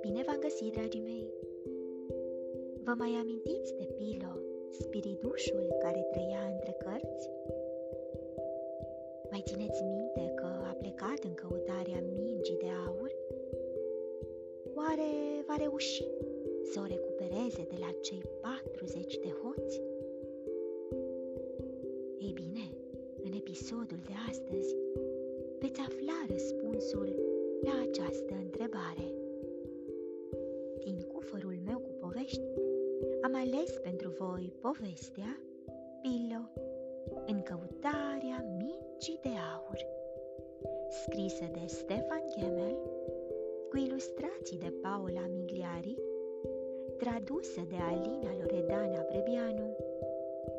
Bine v-am găsit, dragii mei! Vă mai amintiți de Pilo, spiridușul care trăia între cărți? Mai țineți minte că a plecat în căutarea mingii de aur? Oare va reuși să o recupereze de la cei 40 de hoți? Episodul de astăzi veți afla răspunsul la această întrebare. Din cufărul meu cu povești, am ales pentru voi povestea Pillo în căutarea mingii de aur, scrisă de Stefan Gemel, cu ilustrații de Paola Migliari, tradusă de Alina Loredana Brebianu,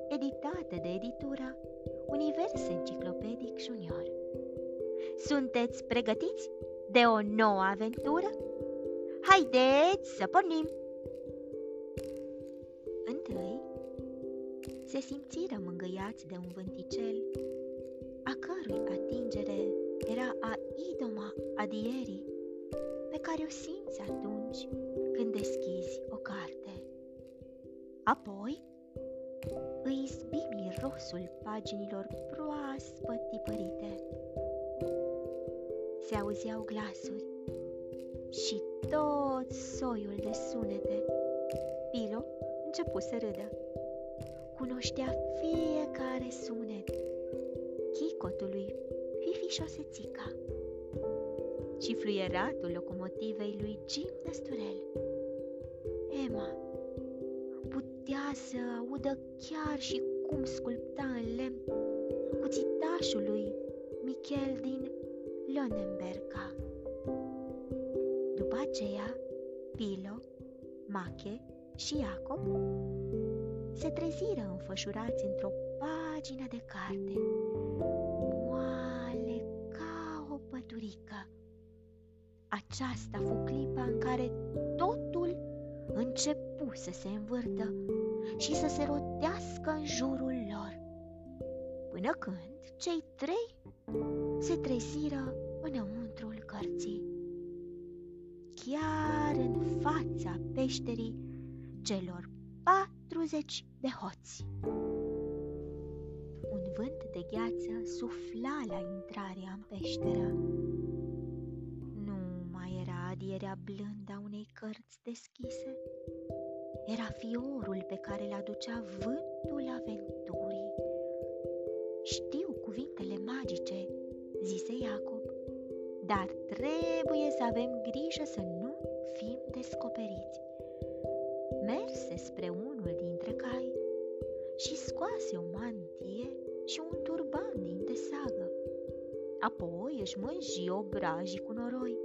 editată de editura Univers Enciclopedic Junior. Sunteți pregătiți de o nouă aventură? Haideți să pornim! Întâi se simțiră mângâiați de un vânticel, a cărui atingere era a idoma adierii, mirosul paginilor proaspăt tipărite. Se auzeau glasuri și tot soiul de sunete. Pilo începu să râdă. Cunoștea fiecare sunet, chicotul lui Fifi Șosețica și fluieratul locomotivei lui Jim Năsturel. Emma putea să audă chiar și cum sculpta în lemn cuțitașul lui Michel din Lonenberga. După aceea, Pilo, Mache și Iacob se treziră înfășurați într-o pagină de carte, moale ca o păturică. Aceasta fu clipa în care totul începu să se învârtă și să se rotească în jurul lor, până când cei trei se treziră înăuntrul cărții. Chiar în fața peșterii celor 40 de hoți. Un vânt de gheață sufla la intrarea în peșteră. Nu mai era adierea blândă a unei cărți deschise. Era fiorul pe care îl aducea vântul aventurii. Știu cuvintele magice, zise Iacob, dar trebuie să avem grijă să nu fim descoperiți merse spre unul dintre cai și scoase o mantie și un turban din tesagă. Apoi își mânji obrajii cu noroi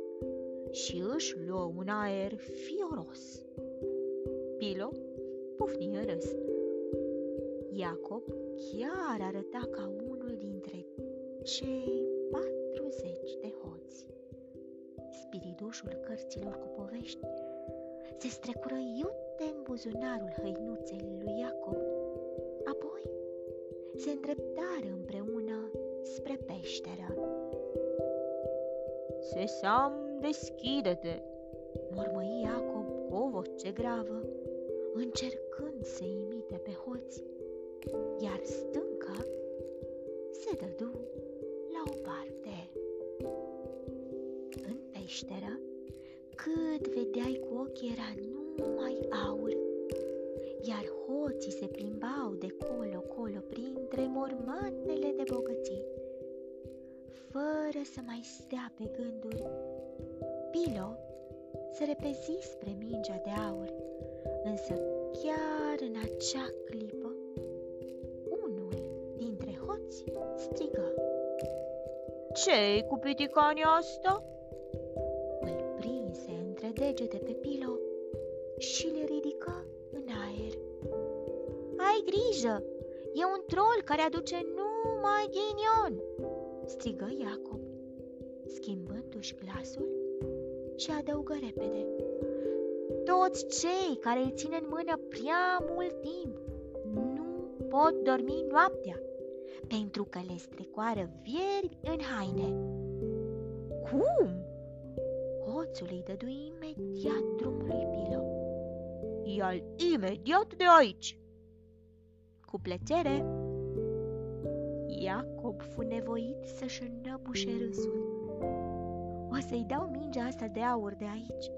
și își luă un aer fioros. Pilo pufni în râs. Iacob chiar arăta ca unul dintre cei patruzeci de hoți. Spiridușul cărților cu povești se strecură iute în buzunarul hăinuței lui Iacob. Apoi se îndreptară împreună spre peșteră. Sesam, deschide-te, mormăi Iacob cu o voce gravă, încercând să imite pe hoți, iar stânca se dădu la o parte. În peșteră cât vedeai cu ochii era numai aur, iar hoții se plimbau de colo-colo printre mormanele de bogății. Fără să mai stea pe gânduri, Pilo se repezi spre mingea de aur, însă chiar în acea clipă, unul dintre hoți strigă. Ce-i cu piticania asta?" degete pe Pilo și le ridică în aer. Ai grijă! E un troll care aduce numai ghinion!" strigă Iacob, schimbându-și glasul și adăugă repede. Toți cei care îl țin în mână prea mult timp nu pot dormi noaptea pentru că le strecoară viermi în haine. Cum? Hoțul îi dădu imediat drumului Pilo. Ia-l imediat de aici! Cu plăcere! Iacob fu nevoit să-și înnăbușe râsul. O să-i dau mingea asta de aur de aici.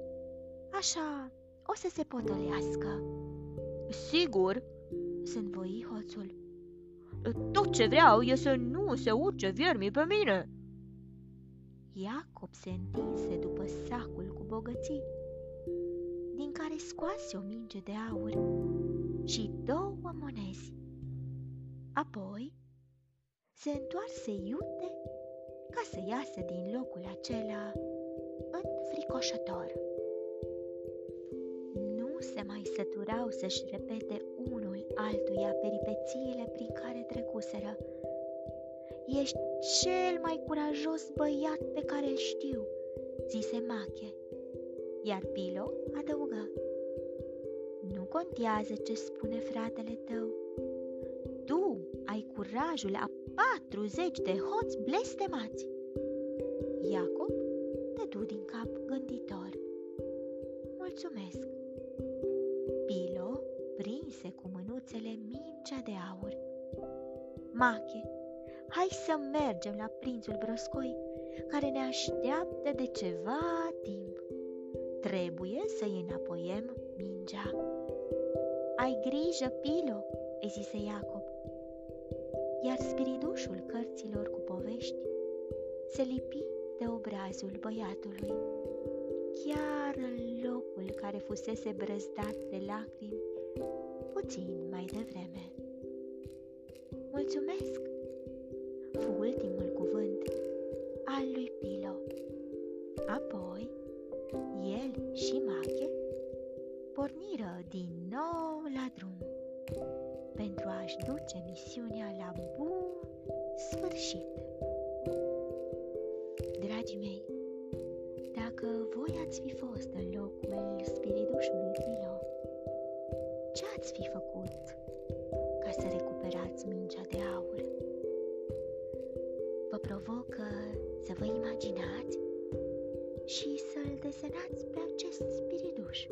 Așa o să se potolească. Sigur, se învoi hoțul. Tot ce vreau e să nu se urce viermii pe mine. Iacob se întinse după sacul cu bogății, din care scoase o minge de aur și două monezi. Apoi se întoarse iute ca să iasă din locul acela înfricoșător. Nu se mai săturau să-și repete unul altuia peripețiile prin care trecuseră. Ești cel mai curajos băiat pe care îl știu, zise Mache. Iar Pilo adăugă. Nu contează ce spune fratele tău. Tu ai curajul a 40 de hoți blestemați. Iacob dădu din cap gânditor. Mulțumesc. Pilo prinse cu mânuțele mingea de aur. Mache, hai să mergem la prințul Broscoi, care ne așteaptă de ceva timp. Trebuie să-i înapoiem mingea. Ai grijă, Pilo, îi zise Iacob iar spiridușul cărților cu povești se lipi de obrazul băiatului, chiar în locul care fusese brăzdat de lacrimi puțin mai devreme. Mulțumesc! Fu ultimul cuvânt al lui Pilo. Apoi, el și Mache porniră din nou la drum pentru a-și duce misiunea la bun sfârșit. Dragii mei, dacă voi ați fi fost în locul spiridușului Pilo, ce ați fi făcut ca să recuperați mingea de aur? Vă provocă să vă imaginați și să-l desenați pe acest spiriduș.